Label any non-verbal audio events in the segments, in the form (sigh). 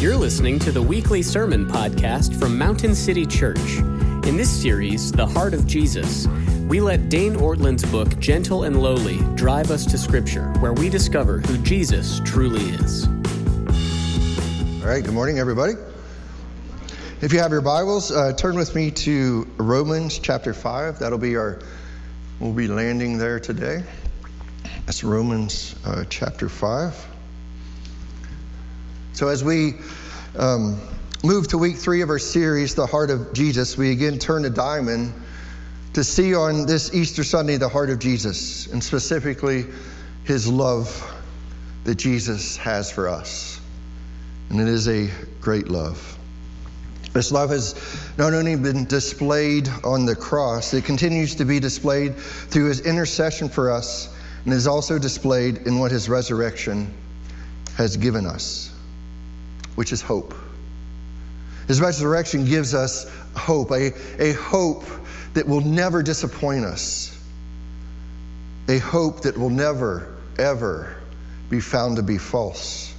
You're listening to the weekly sermon podcast from Mountain City Church. In this series, The Heart of Jesus, we let Dane Ortlund's book, Gentle and Lowly, drive us to Scripture, where we discover who Jesus truly is. All right, good morning, everybody. If you have your Bibles, uh, turn with me to Romans chapter 5. That'll be our, we'll be landing there today. That's Romans uh, chapter 5. So, as we um, move to week three of our series, The Heart of Jesus, we again turn a diamond to see on this Easter Sunday the heart of Jesus, and specifically his love that Jesus has for us. And it is a great love. This love has not only been displayed on the cross, it continues to be displayed through his intercession for us, and is also displayed in what his resurrection has given us, which is hope. His resurrection gives us hope, a, a hope that will never disappoint us, a hope that will never, ever be found to be false.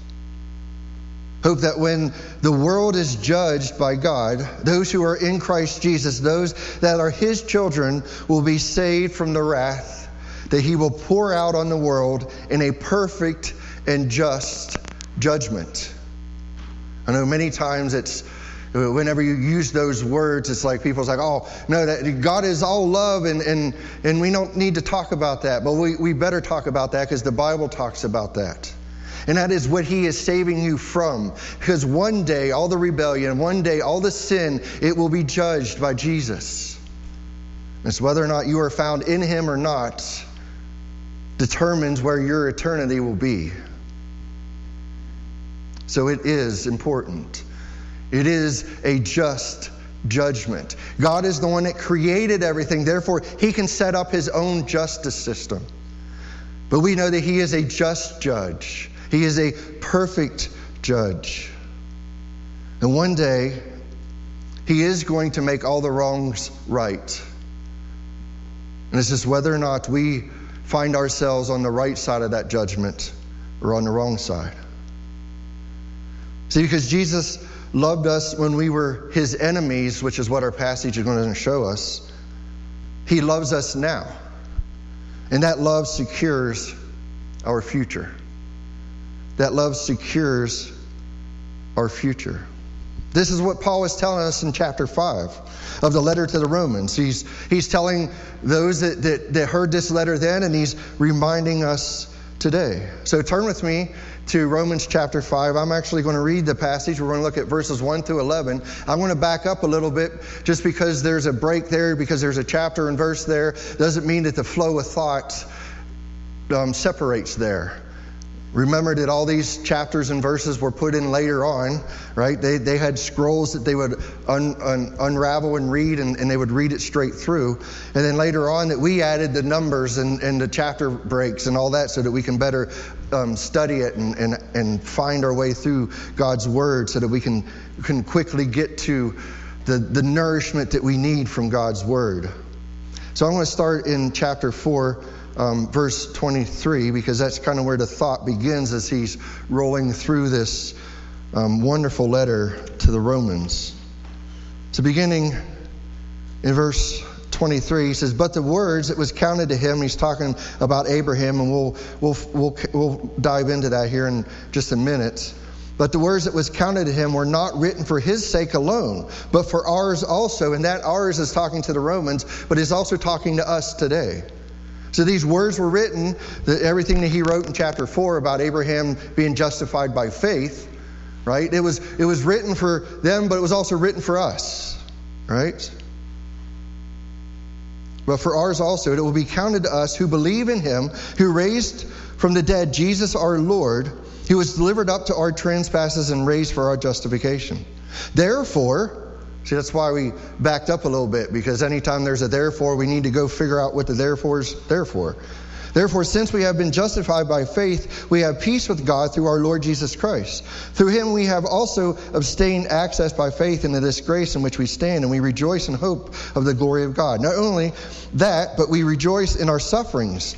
Hope that when the world is judged by God, those who are in Christ Jesus, those that are His children, will be saved from the wrath that He will pour out on the world in a perfect and just judgment. I know many times it's whenever you use those words, it's like people's like, oh, no, that God is all love, and, and, and we don't need to talk about that. But we, we better talk about that because the Bible talks about that. And that is what he is saving you from. Because one day, all the rebellion, one day, all the sin, it will be judged by Jesus. It's whether or not you are found in him or not determines where your eternity will be. So it is important. It is a just judgment. God is the one that created everything, therefore, he can set up his own justice system. But we know that he is a just judge. He is a perfect judge. And one day, he is going to make all the wrongs right. And it's just whether or not we find ourselves on the right side of that judgment or on the wrong side. See, because Jesus loved us when we were his enemies, which is what our passage is going to show us, he loves us now. And that love secures our future. That love secures our future. This is what Paul is telling us in chapter 5 of the letter to the Romans. He's, he's telling those that, that, that heard this letter then, and he's reminding us today. So turn with me to Romans chapter 5. I'm actually going to read the passage. We're going to look at verses 1 through 11. I'm going to back up a little bit just because there's a break there, because there's a chapter and verse there, doesn't mean that the flow of thought um, separates there. Remember that all these chapters and verses were put in later on, right? They, they had scrolls that they would un, un, unravel and read, and, and they would read it straight through. And then later on, that we added the numbers and, and the chapter breaks and all that so that we can better um, study it and, and, and find our way through God's Word so that we can, can quickly get to the, the nourishment that we need from God's Word. So I'm going to start in chapter 4 um, verse 23, because that's kind of where the thought begins as he's rolling through this um, wonderful letter to the Romans. So, beginning in verse 23, he says, But the words that was counted to him, he's talking about Abraham, and we'll, we'll, we'll, we'll dive into that here in just a minute. But the words that was counted to him were not written for his sake alone, but for ours also. And that ours is talking to the Romans, but is also talking to us today. So these words were written, the, everything that he wrote in chapter 4 about Abraham being justified by faith, right? It was, it was written for them, but it was also written for us, right? But for ours also, it will be counted to us who believe in him, who raised from the dead Jesus our Lord, who was delivered up to our trespasses and raised for our justification. Therefore, See, that's why we backed up a little bit, because anytime there's a therefore, we need to go figure out what the therefore is there for. Therefore, since we have been justified by faith, we have peace with God through our Lord Jesus Christ. Through him we have also obtained access by faith into this grace in which we stand, and we rejoice in hope of the glory of God. Not only that, but we rejoice in our sufferings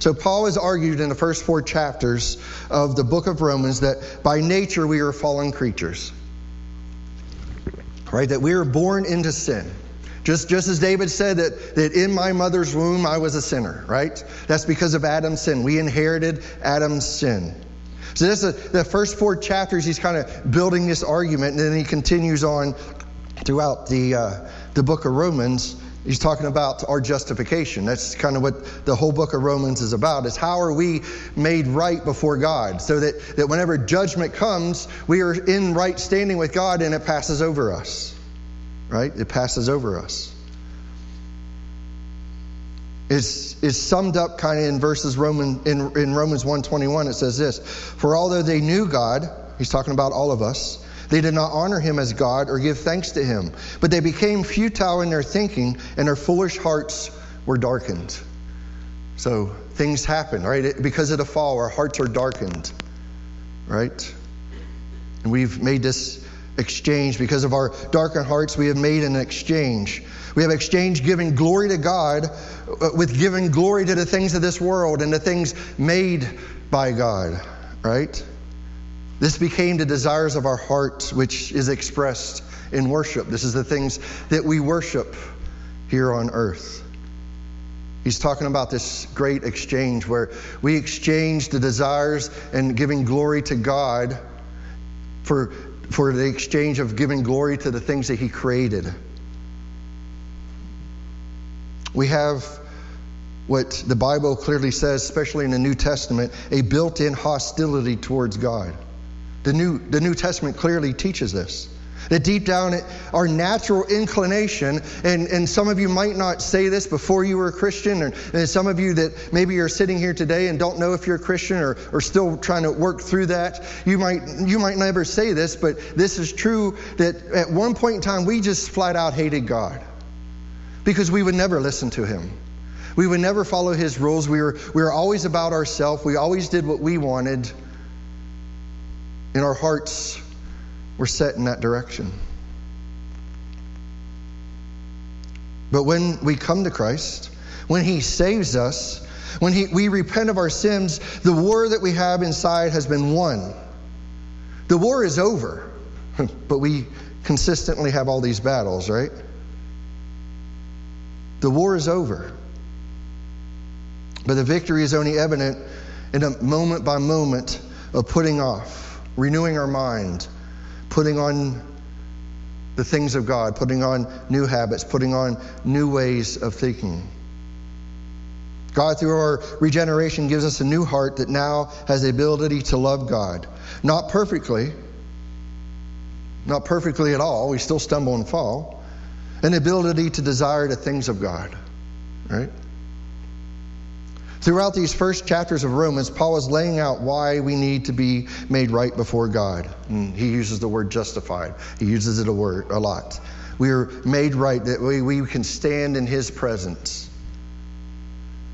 So, Paul has argued in the first four chapters of the book of Romans that by nature we are fallen creatures, right? That we are born into sin. Just, just as David said that, that in my mother's womb I was a sinner, right? That's because of Adam's sin. We inherited Adam's sin. So this is the first four chapters. He's kind of building this argument, and then he continues on throughout the uh, the book of Romans He's talking about our justification. That's kind of what the whole book of Romans is about, is how are we made right before God? So that, that whenever judgment comes, we are in right standing with God and it passes over us. Right? It passes over us. Is, is summed up kind of in verses Roman in, in Romans 121. It says this For although they knew God, he's talking about all of us, they did not honor him as God or give thanks to him, but they became futile in their thinking, and their foolish hearts were darkened. So things happen, right? Because of the fall, our hearts are darkened, right? And we've made this exchange. Because of our darkened hearts, we have made an exchange. We have exchanged giving glory to God uh, with giving glory to the things of this world and the things made by God, right? This became the desires of our hearts, which is expressed in worship. This is the things that we worship here on earth. He's talking about this great exchange where we exchange the desires and giving glory to God for, for the exchange of giving glory to the things that He created. We have what the Bible clearly says, especially in the New Testament, a built in hostility towards God. The New, the New Testament clearly teaches this. That deep down, our natural inclination, and, and some of you might not say this before you were a Christian, or, and some of you that maybe you're sitting here today and don't know if you're a Christian or, or still trying to work through that, you might, you might never say this, but this is true that at one point in time, we just flat out hated God because we would never listen to Him. We would never follow His rules. We were, we were always about ourselves, we always did what we wanted and our hearts were set in that direction. But when we come to Christ, when He saves us, when he, we repent of our sins, the war that we have inside has been won. The war is over, (laughs) but we consistently have all these battles, right? The war is over. But the victory is only evident in a moment by moment of putting off renewing our mind, putting on the things of God, putting on new habits, putting on new ways of thinking. God, through our regeneration, gives us a new heart that now has the ability to love God. Not perfectly, not perfectly at all. We still stumble and fall. An ability to desire the things of God, right? Throughout these first chapters of Romans, Paul is laying out why we need to be made right before God. And he uses the word justified, he uses it a, word, a lot. We are made right, that we, we can stand in his presence.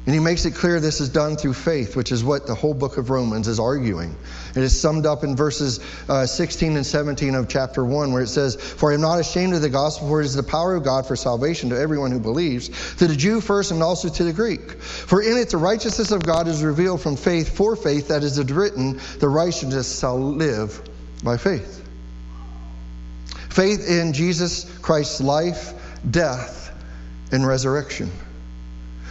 And he makes it clear this is done through faith, which is what the whole book of Romans is arguing. It is summed up in verses uh, 16 and 17 of chapter 1, where it says, For I am not ashamed of the gospel, for it is the power of God for salvation to everyone who believes, to the Jew first and also to the Greek. For in it the righteousness of God is revealed from faith for faith, that is written, the righteous shall live by faith. Faith in Jesus Christ's life, death, and resurrection.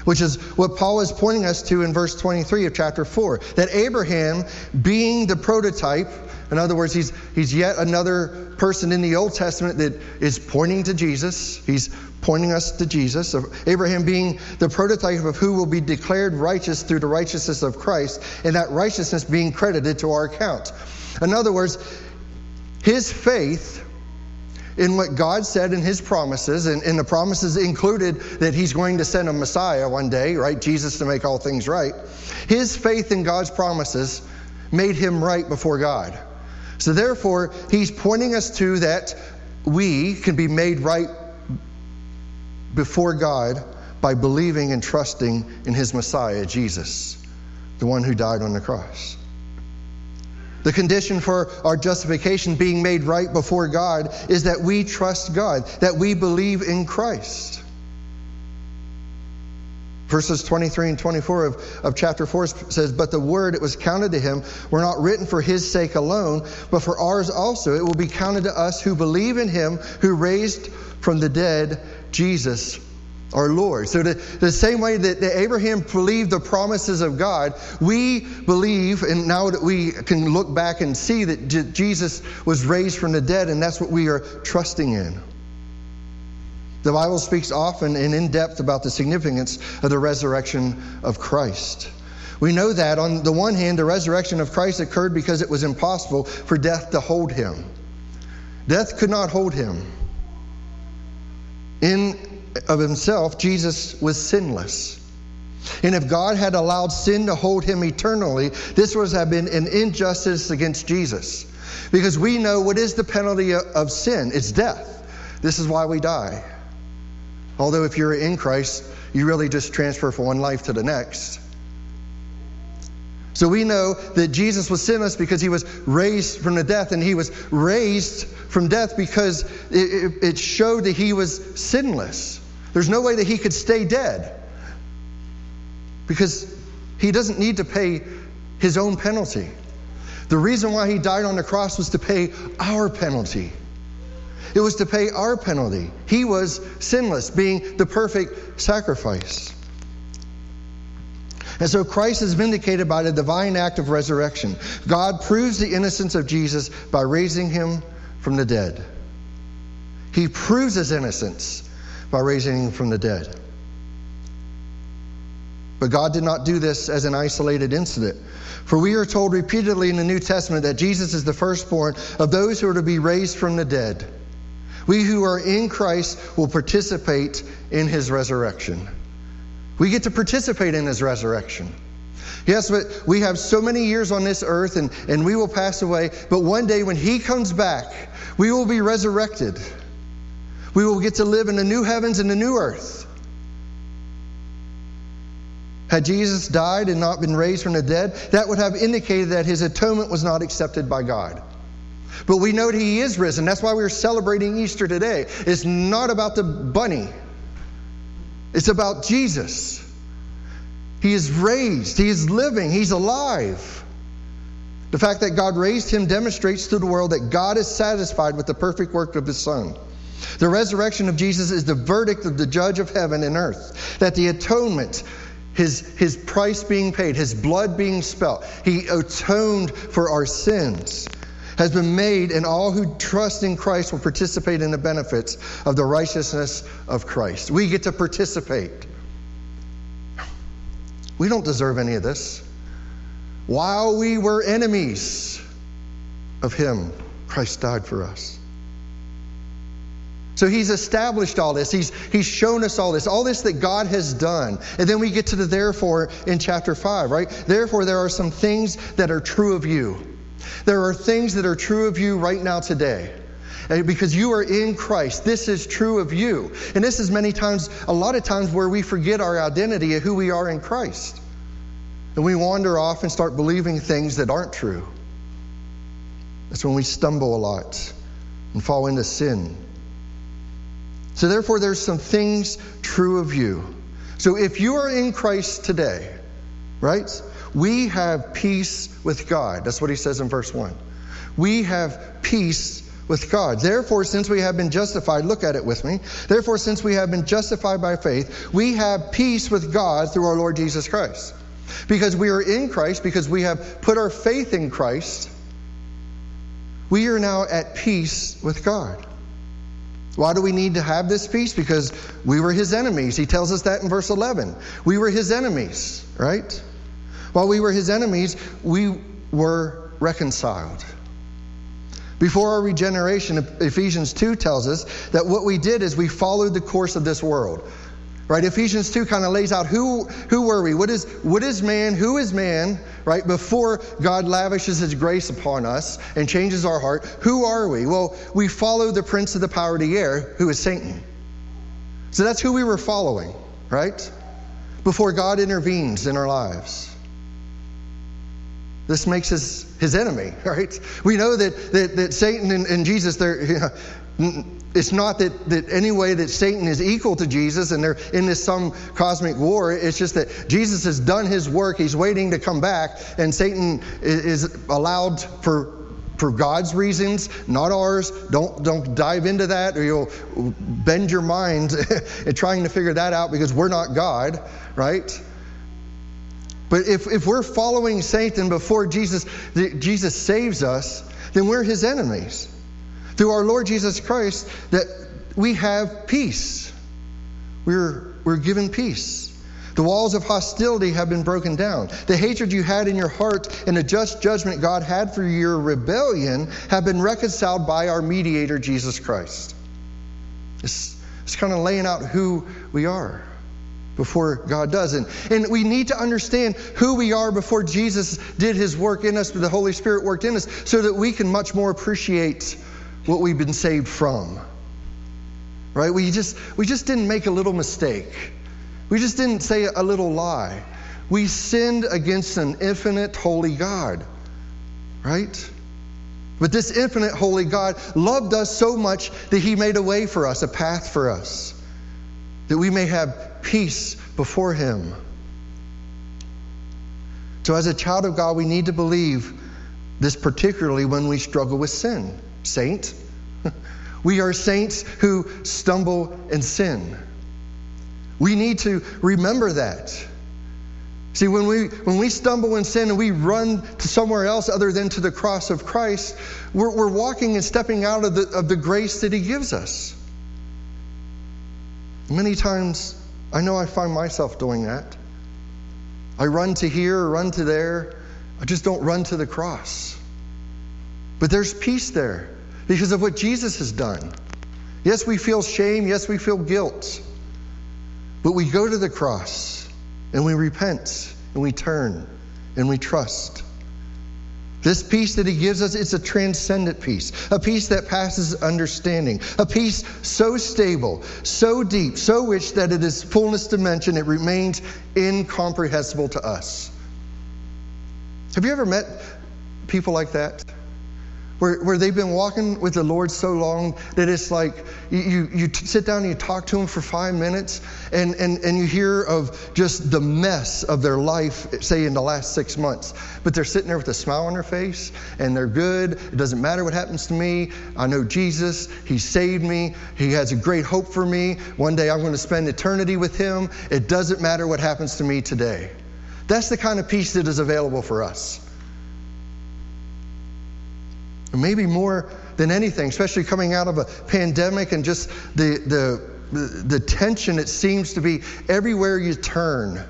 Which is what Paul is pointing us to in verse 23 of chapter 4. That Abraham, being the prototype, in other words, he's, he's yet another person in the Old Testament that is pointing to Jesus. He's pointing us to Jesus. Abraham being the prototype of who will be declared righteous through the righteousness of Christ, and that righteousness being credited to our account. In other words, his faith in what God said in his promises, and, and the promises included that he's going to send a Messiah one day, right? Jesus to make all things right. His faith in God's promises made him right before God. So therefore, he's pointing us to that we can be made right before God by believing and trusting in his Messiah, Jesus, the one who died on the cross. The condition for our justification being made right before God is that we trust God, that we believe in Christ. Verses 23 and 24 of, of chapter 4 says, But the word it was counted to him were not written for his sake alone, but for ours also. It will be counted to us who believe in him who raised from the dead Jesus our Lord. So, the, the same way that, that, Abraham believed the promises of God, we believe, and now that we can look back and see that J- Jesus was raised from the dead, and that's what we are trusting in. The Bible speaks often and in depth about the significance of the resurrection of Christ. We know that on the one hand, the resurrection of Christ occurred because it was impossible for death to hold him. Death could not hold him. In of himself, Jesus was sinless. And if God had allowed sin to hold him eternally, this would have been an injustice against Jesus. Because we know what is the penalty of sin it's death. This is why we die. Although, if you're in Christ, you really just transfer from one life to the next. So we know that Jesus was sinless because he was raised from the death, and he was raised from death because it, it showed that he was sinless. There's no way that he could stay dead because he doesn't need to pay his own penalty. The reason why he died on the cross was to pay our penalty. It was to pay our penalty. He was sinless, being the perfect sacrifice. And so Christ is vindicated by the divine act of resurrection. God proves the innocence of Jesus by raising him from the dead. He proves his innocence by raising him from the dead. But God did not do this as an isolated incident. For we are told repeatedly in the New Testament that Jesus is the firstborn of those who are to be raised from the dead. We who are in Christ will participate in his resurrection. We get to participate in his resurrection. Yes, but we have so many years on this earth and, and we will pass away. But one day when he comes back, we will be resurrected. We will get to live in the new heavens and the new earth. Had Jesus died and not been raised from the dead, that would have indicated that his atonement was not accepted by God. But we know that he is risen. That's why we're celebrating Easter today. It's not about the bunny, it's about Jesus. He is raised, he is living, he's alive. The fact that God raised him demonstrates to the world that God is satisfied with the perfect work of his Son. The resurrection of Jesus is the verdict of the judge of heaven and earth. That the atonement, his, his price being paid, his blood being spilt, he atoned for our sins, has been made, and all who trust in Christ will participate in the benefits of the righteousness of Christ. We get to participate. We don't deserve any of this. While we were enemies of him, Christ died for us. So he's established all this. He's, he's shown us all this, all this that God has done. And then we get to the therefore in chapter 5, right? Therefore, there are some things that are true of you. There are things that are true of you right now today. Because you are in Christ, this is true of you. And this is many times, a lot of times, where we forget our identity of who we are in Christ. And we wander off and start believing things that aren't true. That's when we stumble a lot and fall into sin. So, therefore, there's some things true of you. So, if you are in Christ today, right, we have peace with God. That's what he says in verse 1. We have peace with God. Therefore, since we have been justified, look at it with me. Therefore, since we have been justified by faith, we have peace with God through our Lord Jesus Christ. Because we are in Christ, because we have put our faith in Christ, we are now at peace with God. Why do we need to have this peace? Because we were his enemies. He tells us that in verse 11. We were his enemies, right? While we were his enemies, we were reconciled. Before our regeneration, Ephesians 2 tells us that what we did is we followed the course of this world. Right? Ephesians 2 kind of lays out who who were we? What is what is man? Who is man? Right? Before God lavishes his grace upon us and changes our heart, who are we? Well, we follow the prince of the power of the air, who is Satan. So that's who we were following, right? Before God intervenes in our lives. This makes us his enemy, (laughs) right? We know that, that, that Satan and, and Jesus, they're, (laughs) you know, it's not that, that any way that Satan is equal to Jesus and they're in this some cosmic war. It's just that Jesus has done his work. He's waiting to come back, and Satan is allowed for for God's reasons, not ours. Don't don't dive into that, or you'll bend your mind (laughs) in trying to figure that out because we're not God, right? But if, if we're following Satan before Jesus, Jesus saves us, then we're his enemies through our Lord Jesus Christ that we have peace. We're, we're given peace. The walls of hostility have been broken down. The hatred you had in your heart and the just judgment God had for your rebellion have been reconciled by our mediator, Jesus Christ. It's, it's kind of laying out who we are before God does. And, and we need to understand who we are before Jesus did his work in us, the Holy Spirit worked in us, so that we can much more appreciate what we've been saved from. Right? We just, we just didn't make a little mistake. We just didn't say a little lie. We sinned against an infinite, holy God. Right? But this infinite, holy God loved us so much that he made a way for us, a path for us, that we may have peace before him. So, as a child of God, we need to believe this particularly when we struggle with sin saint. We are saints who stumble and sin. We need to remember that. See, when we, when we stumble and sin and we run to somewhere else other than to the cross of Christ, we're, we're walking and stepping out of the, of the grace that He gives us. Many times, I know I find myself doing that. I run to here run to there. I just don't run to the cross. But there's peace there because of what Jesus has done. Yes, we feel shame. Yes, we feel guilt. But we go to the cross and we repent and we turn and we trust. This peace that he gives us, it's a transcendent peace, a peace that passes understanding, a peace so stable, so deep, so rich that it is fullness dimension, it remains incomprehensible to us. Have you ever met people like that? Where, where they've been walking with the Lord so long that it's like you, you sit down and you talk to them for five minutes and, and, and you hear of just the mess of their life, say in the last six months. But they're sitting there with a smile on their face and they're good. It doesn't matter what happens to me. I know Jesus. He saved me. He has a great hope for me. One day I'm going to spend eternity with Him. It doesn't matter what happens to me today. That's the kind of peace that is available for us. Maybe more than anything, especially coming out of a pandemic and just the, the, the tension it seems to be everywhere you turn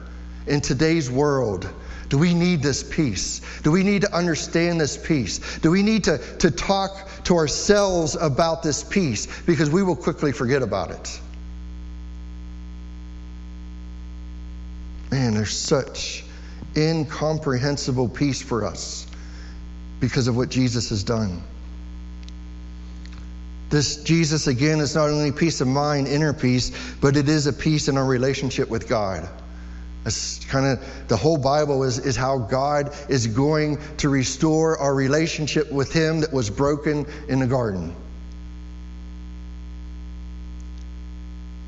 in today's world. Do we need this peace? Do we need to understand this peace? Do we need to, to talk to ourselves about this peace? Because we will quickly forget about it. Man, there's such incomprehensible peace for us because of what Jesus has done. This Jesus, again, is not only peace of mind, inner peace, but it is a peace in our relationship with God. That's kind of the whole Bible is, is how God is going to restore our relationship with Him that was broken in the garden.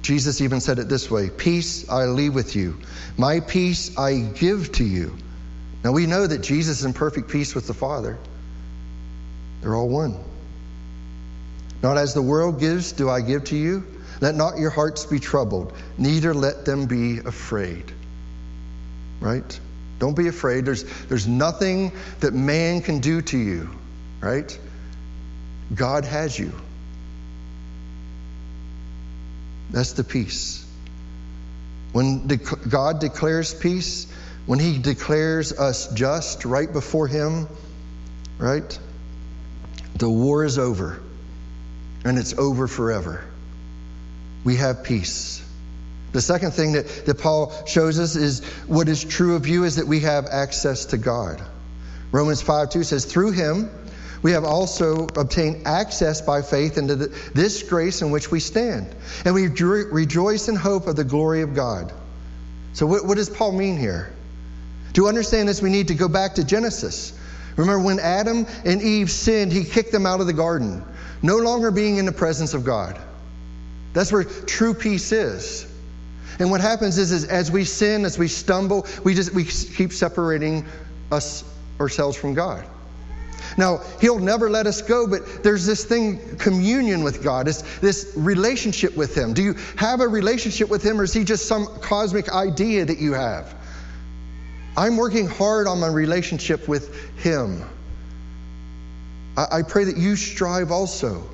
Jesus even said it this way Peace I leave with you, my peace I give to you. Now we know that Jesus is in perfect peace with the Father. They're all one. Not as the world gives, do I give to you. Let not your hearts be troubled, neither let them be afraid. Right? Don't be afraid. There's, there's nothing that man can do to you, right? God has you. That's the peace. When de- God declares peace, when He declares us just right before Him, right? The war is over, and it's over forever. We have peace. The second thing that, that Paul shows us is what is true of you is that we have access to God. Romans 5 2 says, Through him we have also obtained access by faith into the, this grace in which we stand. And we rejoice in hope of the glory of God. So, what, what does Paul mean here? To understand this, we need to go back to Genesis. Remember, when Adam and Eve sinned, he kicked them out of the garden, no longer being in the presence of God. That's where true peace is. And what happens is, is as we sin, as we stumble, we just we keep separating us ourselves from God. Now, He'll never let us go, but there's this thing, communion with God, it's this relationship with Him. Do you have a relationship with Him, or is He just some cosmic idea that you have? I'm working hard on my relationship with Him. I, I pray that you strive also.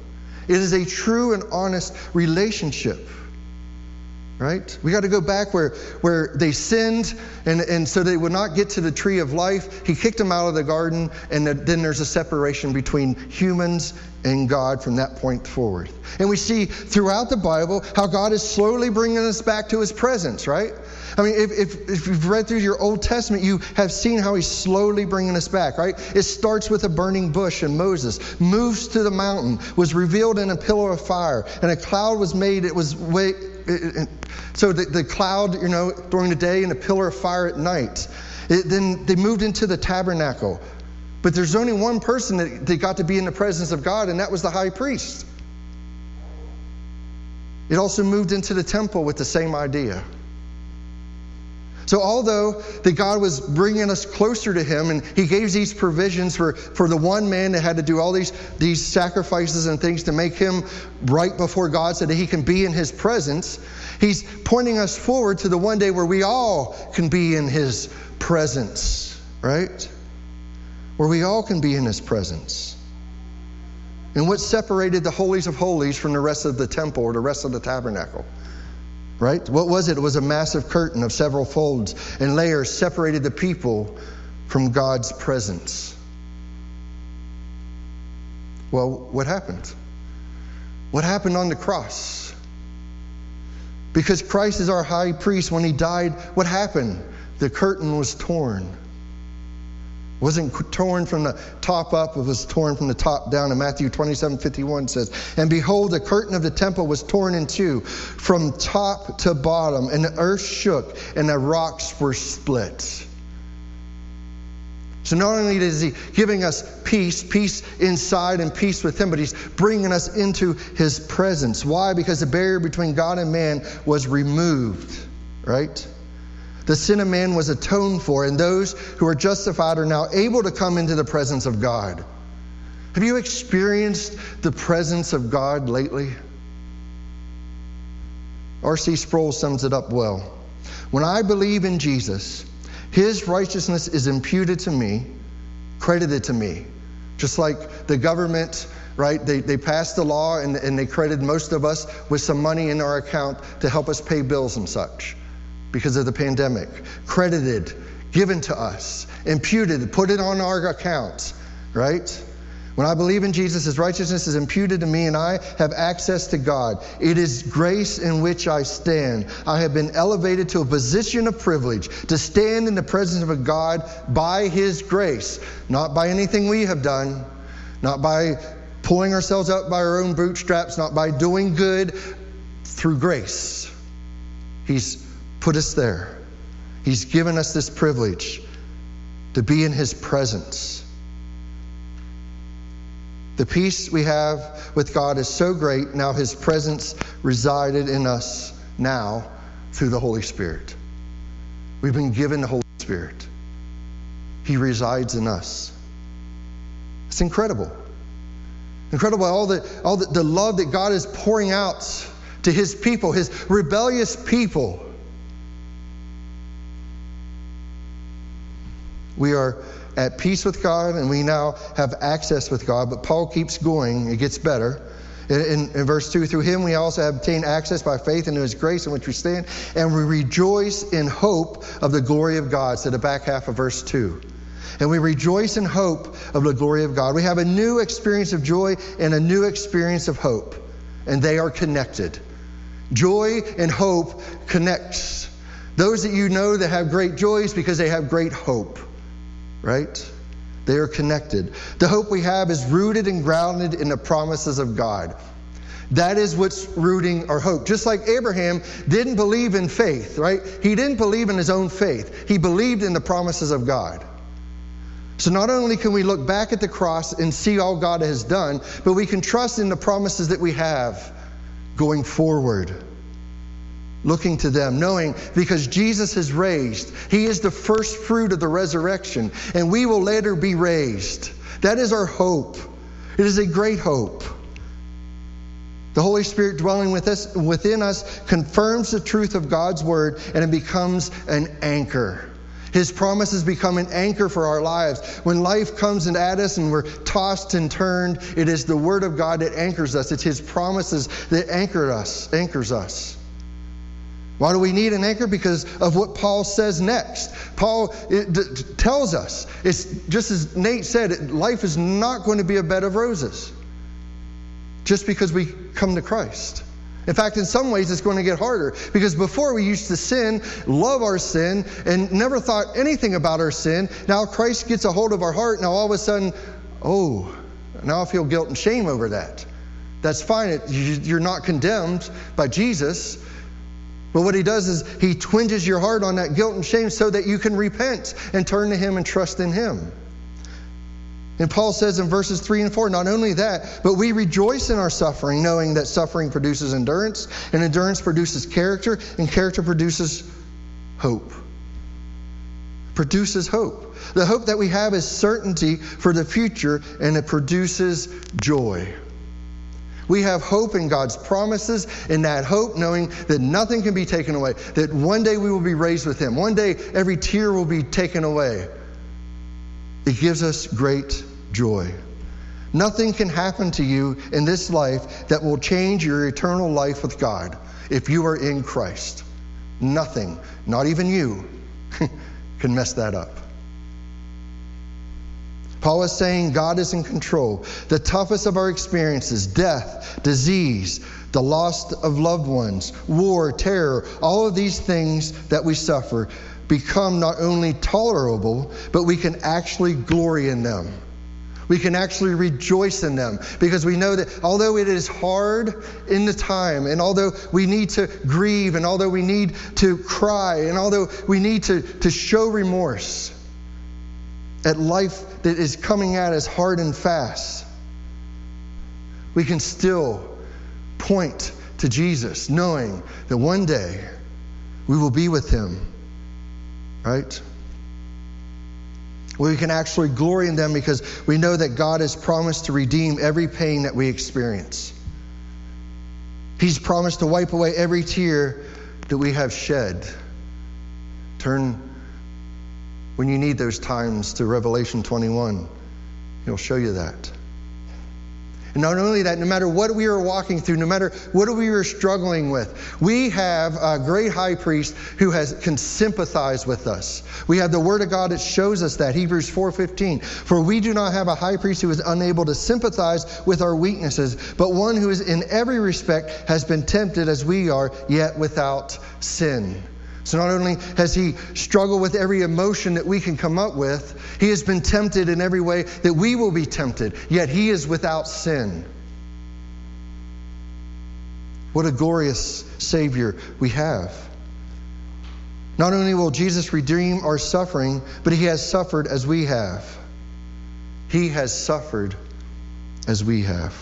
It is a true and honest relationship right? We got to go back where, where they sinned, and, and so they would not get to the tree of life. He kicked them out of the garden, and then there's a separation between humans and God from that point forward. And we see throughout the Bible how God is slowly bringing us back to his presence, right? I mean, if, if, if, you've read through your Old Testament, you have seen how he's slowly bringing us back, right? It starts with a burning bush, and Moses moves to the mountain, was revealed in a pillar of fire, and a cloud was made. It was way, so the, the cloud, you know, during the day and a pillar of fire at night. It, then they moved into the tabernacle. But there's only one person that, that got to be in the presence of God, and that was the high priest. It also moved into the temple with the same idea. So, although that God was bringing us closer to Him and He gave these provisions for, for the one man that had to do all these, these sacrifices and things to make him right before God so that He can be in His presence, He's pointing us forward to the one day where we all can be in His presence, right? Where we all can be in His presence. And what separated the holies of holies from the rest of the temple or the rest of the tabernacle? Right? What was it? It was a massive curtain of several folds and layers separated the people from God's presence. Well, what happened? What happened on the cross? Because Christ is our high priest, when he died, what happened? The curtain was torn wasn't torn from the top up, it was torn from the top down. And Matthew 27 51 says, And behold, the curtain of the temple was torn in two from top to bottom, and the earth shook, and the rocks were split. So not only is he giving us peace, peace inside and peace with him, but he's bringing us into his presence. Why? Because the barrier between God and man was removed, right? The sin of man was atoned for, and those who are justified are now able to come into the presence of God. Have you experienced the presence of God lately? R.C. Sproul sums it up well. When I believe in Jesus, his righteousness is imputed to me, credited to me. Just like the government, right? They, they passed the law and, and they credited most of us with some money in our account to help us pay bills and such because of the pandemic, credited, given to us, imputed, put it on our accounts, right? When I believe in Jesus, his righteousness is imputed to me and I have access to God. It is grace in which I stand. I have been elevated to a position of privilege to stand in the presence of a God by his grace, not by anything we have done, not by pulling ourselves up by our own bootstraps, not by doing good, through grace. He's put us there. He's given us this privilege to be in His presence. The peace we have with God is so great, now His presence resided in us now through the Holy Spirit. We've been given the Holy Spirit, He resides in us. It's incredible. Incredible all the all the, the love that God is pouring out to his people, his rebellious people. We are at peace with God and we now have access with God, but Paul keeps going. It gets better. In, in, verse 2, through him we also have obtained access by faith into his grace in which we stand, and we rejoice in hope of the glory of God. So the back half of verse 2. And we rejoice in hope of the glory of God. We have a new experience of joy and a new experience of hope, and they are connected. Joy and hope connects. Those that you know that have great joys because they have great hope, right? They are connected. The hope we have is rooted and grounded in the promises of God. That is what's rooting our hope. Just like Abraham didn't believe in faith, right? He didn't believe in his own faith, he believed in the promises of God. So not only can we look back at the cross and see all God has done, but we can trust in the promises that we have going forward. Looking to them, knowing because Jesus is raised, He is the first fruit of the resurrection, and we will later be raised. That is our hope. It is a great hope. The Holy Spirit dwelling with us, within us confirms the truth of God's word, and it becomes an anchor. His promises become an anchor for our lives. When life comes and at us and we're tossed and turned, it is the Word of God that anchors us. It's His promises that anchor us, anchors us. Why do we need an anchor? Because of what Paul says next. Paul d- tells us, it's just as Nate said, life is not going to be a bed of roses just because we come to Christ. In fact, in some ways, it's going to get harder because before we used to sin, love our sin, and never thought anything about our sin. Now Christ gets a hold of our heart. Now all of a sudden, oh, now I feel guilt and shame over that. That's fine. You're not condemned by Jesus. But what he does is he twinges your heart on that guilt and shame so that you can repent and turn to him and trust in him. And Paul says in verses 3 and 4, not only that, but we rejoice in our suffering, knowing that suffering produces endurance, and endurance produces character, and character produces hope. Produces hope. The hope that we have is certainty for the future, and it produces joy. We have hope in God's promises, in that hope, knowing that nothing can be taken away, that one day we will be raised with Him. One day every tear will be taken away. It gives us great joy. Nothing can happen to you in this life that will change your eternal life with God if you are in Christ. Nothing, not even you, (laughs) can mess that up. Paul is saying God is in control. The toughest of our experiences, death, disease, the loss of loved ones, war, terror, all of these things that we suffer, become not only tolerable, but we can actually glory in them. We can actually rejoice in them because we know that although it is hard in the time, and although we need to grieve, and although we need to cry, and although we need to, to show remorse at life that is coming at us hard and fast, we can still point to Jesus, knowing that one day we will be with him right? We can actually glory in them because we know that God has promised to redeem every pain that we experience. He's promised to wipe away every tear that we have shed. Turn when you need those times to Revelation 21. He'll show you that. And not only that, no matter what we are walking through, no matter what we are struggling with, we have a great high priest who has, can sympathize with us. We have the word of God that shows us that, Hebrews 4.15. For we do not have a high priest who is unable to sympathize with our weaknesses, but one who is in every respect has been tempted as we are, yet without sin. So not only has he struggled with every emotion that we can come up with, he has been tempted in every way that we will be tempted, yet he is without sin. What a glorious Savior we have. Not only will Jesus redeem our suffering, but he has suffered as we have. He has suffered as we have.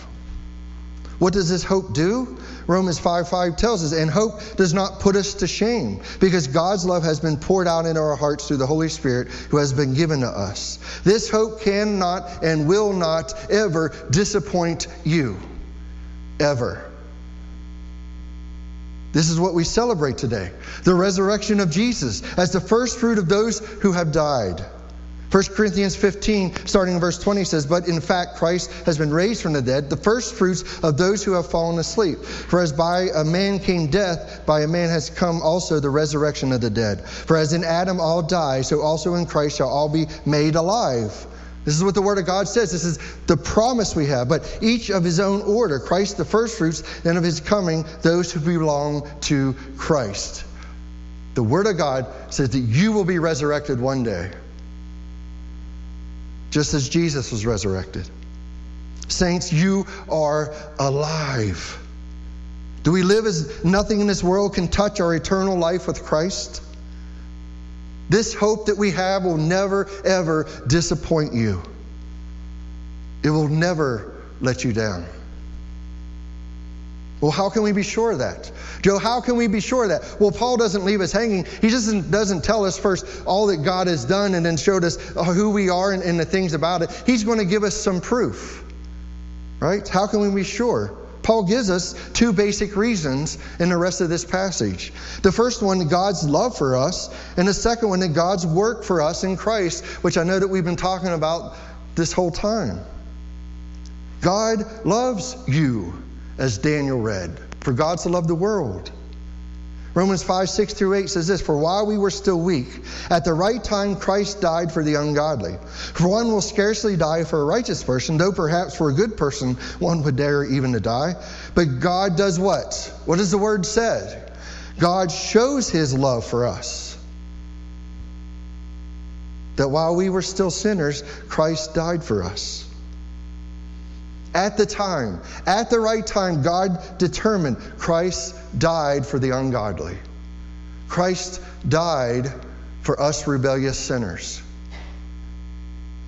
What does this hope do? Romans 5 5 tells us, and hope does not put us to shame because God's love has been poured out into our hearts through the Holy Spirit who has been given to us. This hope cannot and will not ever disappoint you. Ever. This is what we celebrate today the resurrection of Jesus as the first fruit of those who have died. 1 Corinthians 15, starting in verse 20, says, But in fact, Christ has been raised from the dead, the first fruits of those who have fallen asleep. For as by a man came death, by a man has come also the resurrection of the dead. For as in Adam all die, so also in Christ shall all be made alive. This is what the Word of God says. This is the promise we have. But each of his own order Christ the first fruits, then of his coming, those who belong to Christ. The Word of God says that you will be resurrected one day just as Jesus was resurrected. Saints, you are alive. Do we live as nothing in this world can touch our eternal life with Christ? This hope that we have will never, ever disappoint you. It will never let you down. Well, how can we be sure of that? Joe, how can we be sure of that? Well, Paul doesn't leave us hanging. He just doesn't tell us first all that God has done and then showed us uh, who we are and, and the things about it. He's going to give us some proof, right? How can we be sure? Paul gives us two basic reasons in the rest of this passage. The first one, God's love for us, and the second one, that God's work for us in Christ, which I know that we've been talking about this whole time. God loves you as Daniel read. For God so loved the world. Romans 5, 6 through 8 says this For while we were still weak, at the right time Christ died for the ungodly. For one will scarcely die for a righteous person, though perhaps for a good person one would dare even to die. But God does what? What does the word say? God shows his love for us. That while we were still sinners, Christ died for us. At the time, at the right time, God determined Christ died for the ungodly. Christ died for us rebellious sinners.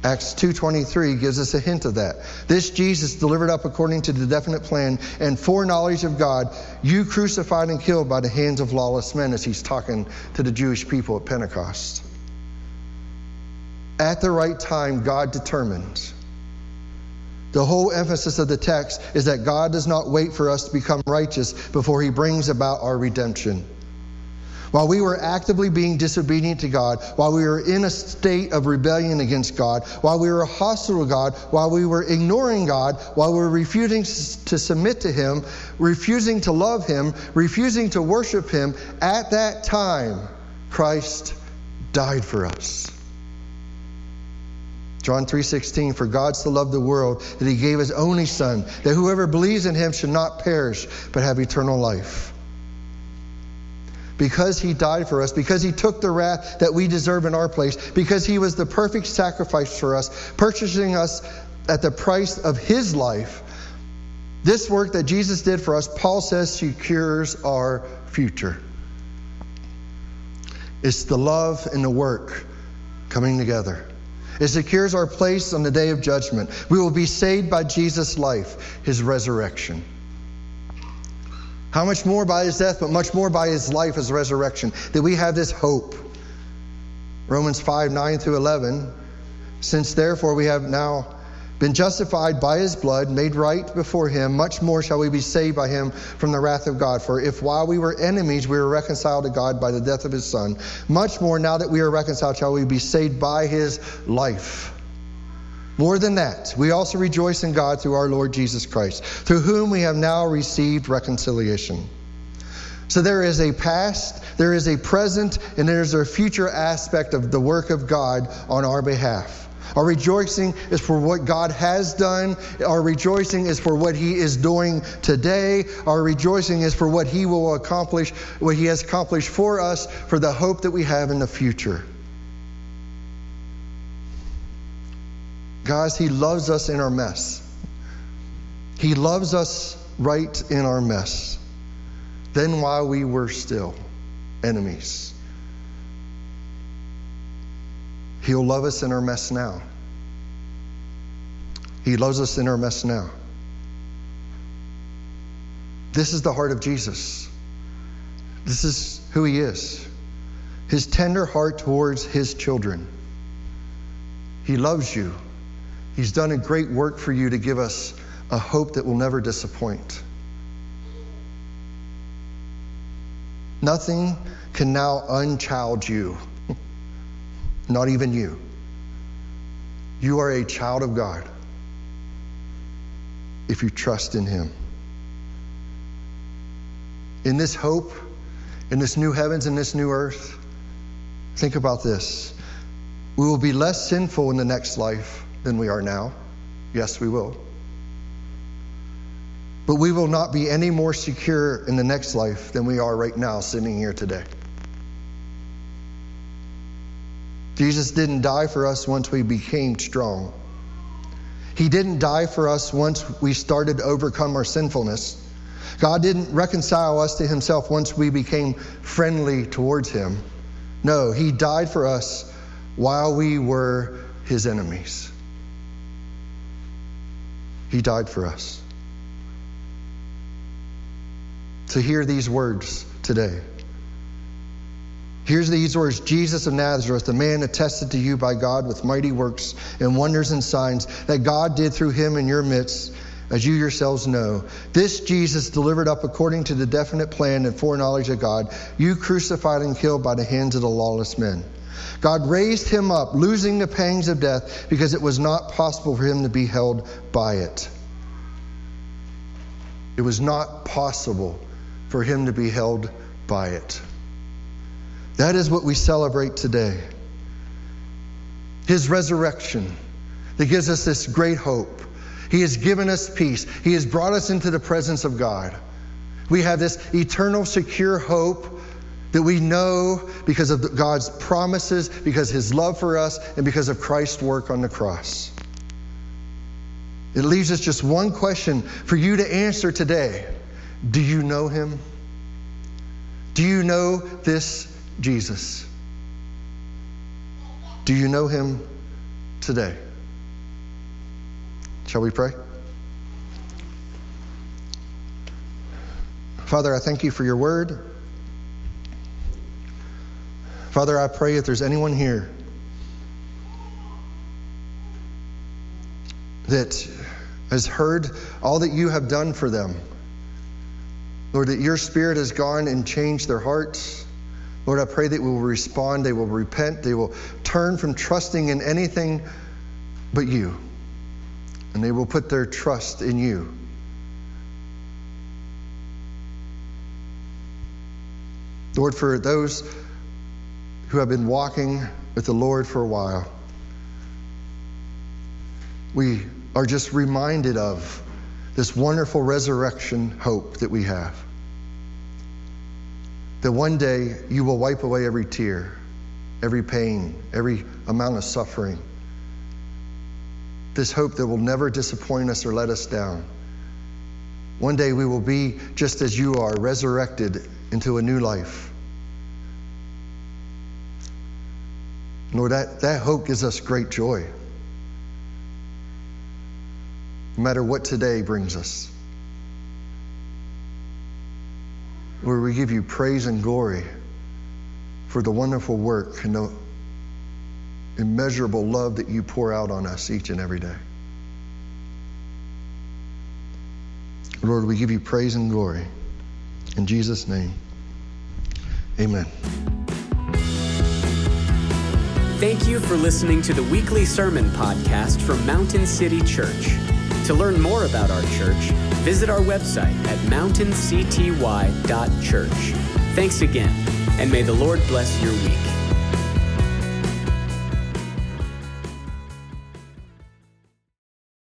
Acts 2:23 gives us a hint of that. This Jesus delivered up according to the definite plan and foreknowledge of God, you crucified and killed by the hands of lawless men as he's talking to the Jewish people at Pentecost. At the right time God determines the whole emphasis of the text is that God does not wait for us to become righteous before he brings about our redemption. While we were actively being disobedient to God, while we were in a state of rebellion against God, while we were hostile to God, while we were ignoring God, while we were refusing to submit to Him, refusing to love Him, refusing to worship Him, at that time, Christ died for us. John 3:16 For God so loved the world that he gave his only son that whoever believes in him should not perish but have eternal life. Because he died for us, because he took the wrath that we deserve in our place, because he was the perfect sacrifice for us, purchasing us at the price of his life. This work that Jesus did for us, Paul says, secures our future. It's the love and the work coming together. It secures our place on the day of judgment. We will be saved by Jesus' life, his resurrection. How much more by his death, but much more by his life, his resurrection, that we have this hope. Romans 5 9 through 11. Since therefore we have now been justified by his blood, made right before him, much more shall we be saved by him from the wrath of God. For if while we were enemies we were reconciled to God by the death of his Son, much more now that we are reconciled shall we be saved by his life. More than that, we also rejoice in God through our Lord Jesus Christ, through whom we have now received reconciliation. So there is a past, there is a present, and there's a future aspect of the work of God on our behalf. Our rejoicing is for what God has done. Our rejoicing is for what He is doing today. Our rejoicing is for what He will accomplish, what He has accomplished for us, for the hope that we have in the future. Guys, He loves us in our mess. He loves us right in our mess. Then while we were still enemies. He'll love us in our mess now. He loves us in our mess now. This is the heart of Jesus. This is who he is. His tender heart towards his children. He loves you. He's done a great work for you to give us a hope that will never disappoint. Nothing can now unchild you, not even you. You are a child of God if you trust in Him. In this hope, in this new heavens and this new earth, think about this. We will be less sinful in the next life than we are now. Yes, we will. But we will not be any more secure in the next life than we are right now sitting here today. Jesus didn't die for us once we became strong. He didn't die for us once we started to overcome our sinfulness. God didn't reconcile us to himself once we became friendly towards him. No, he died for us while we were his enemies. He died for us. To hear these words today. Here's these words Jesus of Nazareth, the man attested to you by God with mighty works and wonders and signs that God did through him in your midst, as you yourselves know. This Jesus, delivered up according to the definite plan and foreknowledge of God, you crucified and killed by the hands of the lawless men. God raised him up, losing the pangs of death, because it was not possible for him to be held by it. It was not possible for him to be held by it. That is what we celebrate today. His resurrection that gives us this great hope. He has given us peace. He has brought us into the presence of God. We have this eternal, secure hope that we know because of God's promises, because His love for us, and because of Christ's work on the cross. It leaves us just one question for you to answer today Do you know Him? Do you know this Jesus. Do you know him today? Shall we pray? Father, I thank you for your word. Father, I pray if there's anyone here that has heard all that you have done for them, Lord, that your spirit has gone and changed their hearts. Lord, I pray that we will respond, they will repent, they will turn from trusting in anything but you, and they will put their trust in you. Lord, for those who have been walking with the Lord for a while, we are just reminded of this wonderful resurrection hope that we have that one day you will wipe away every tear, every pain, every amount of suffering. This hope that will never disappoint us or let us down. One day we will be just as you are, resurrected into a new life. Lord, that, that hope gives us great joy. No matter what today brings us. Lord, we give you praise and glory for the wonderful work and the immeasurable love that you pour out on us each and every day. Lord, we give you praise and glory. In Jesus' name, amen. Thank you for listening to the weekly sermon podcast from Mountain City Church. To learn more about our church, visit our website at mountaincty.church. Thanks again, and may the Lord bless your week.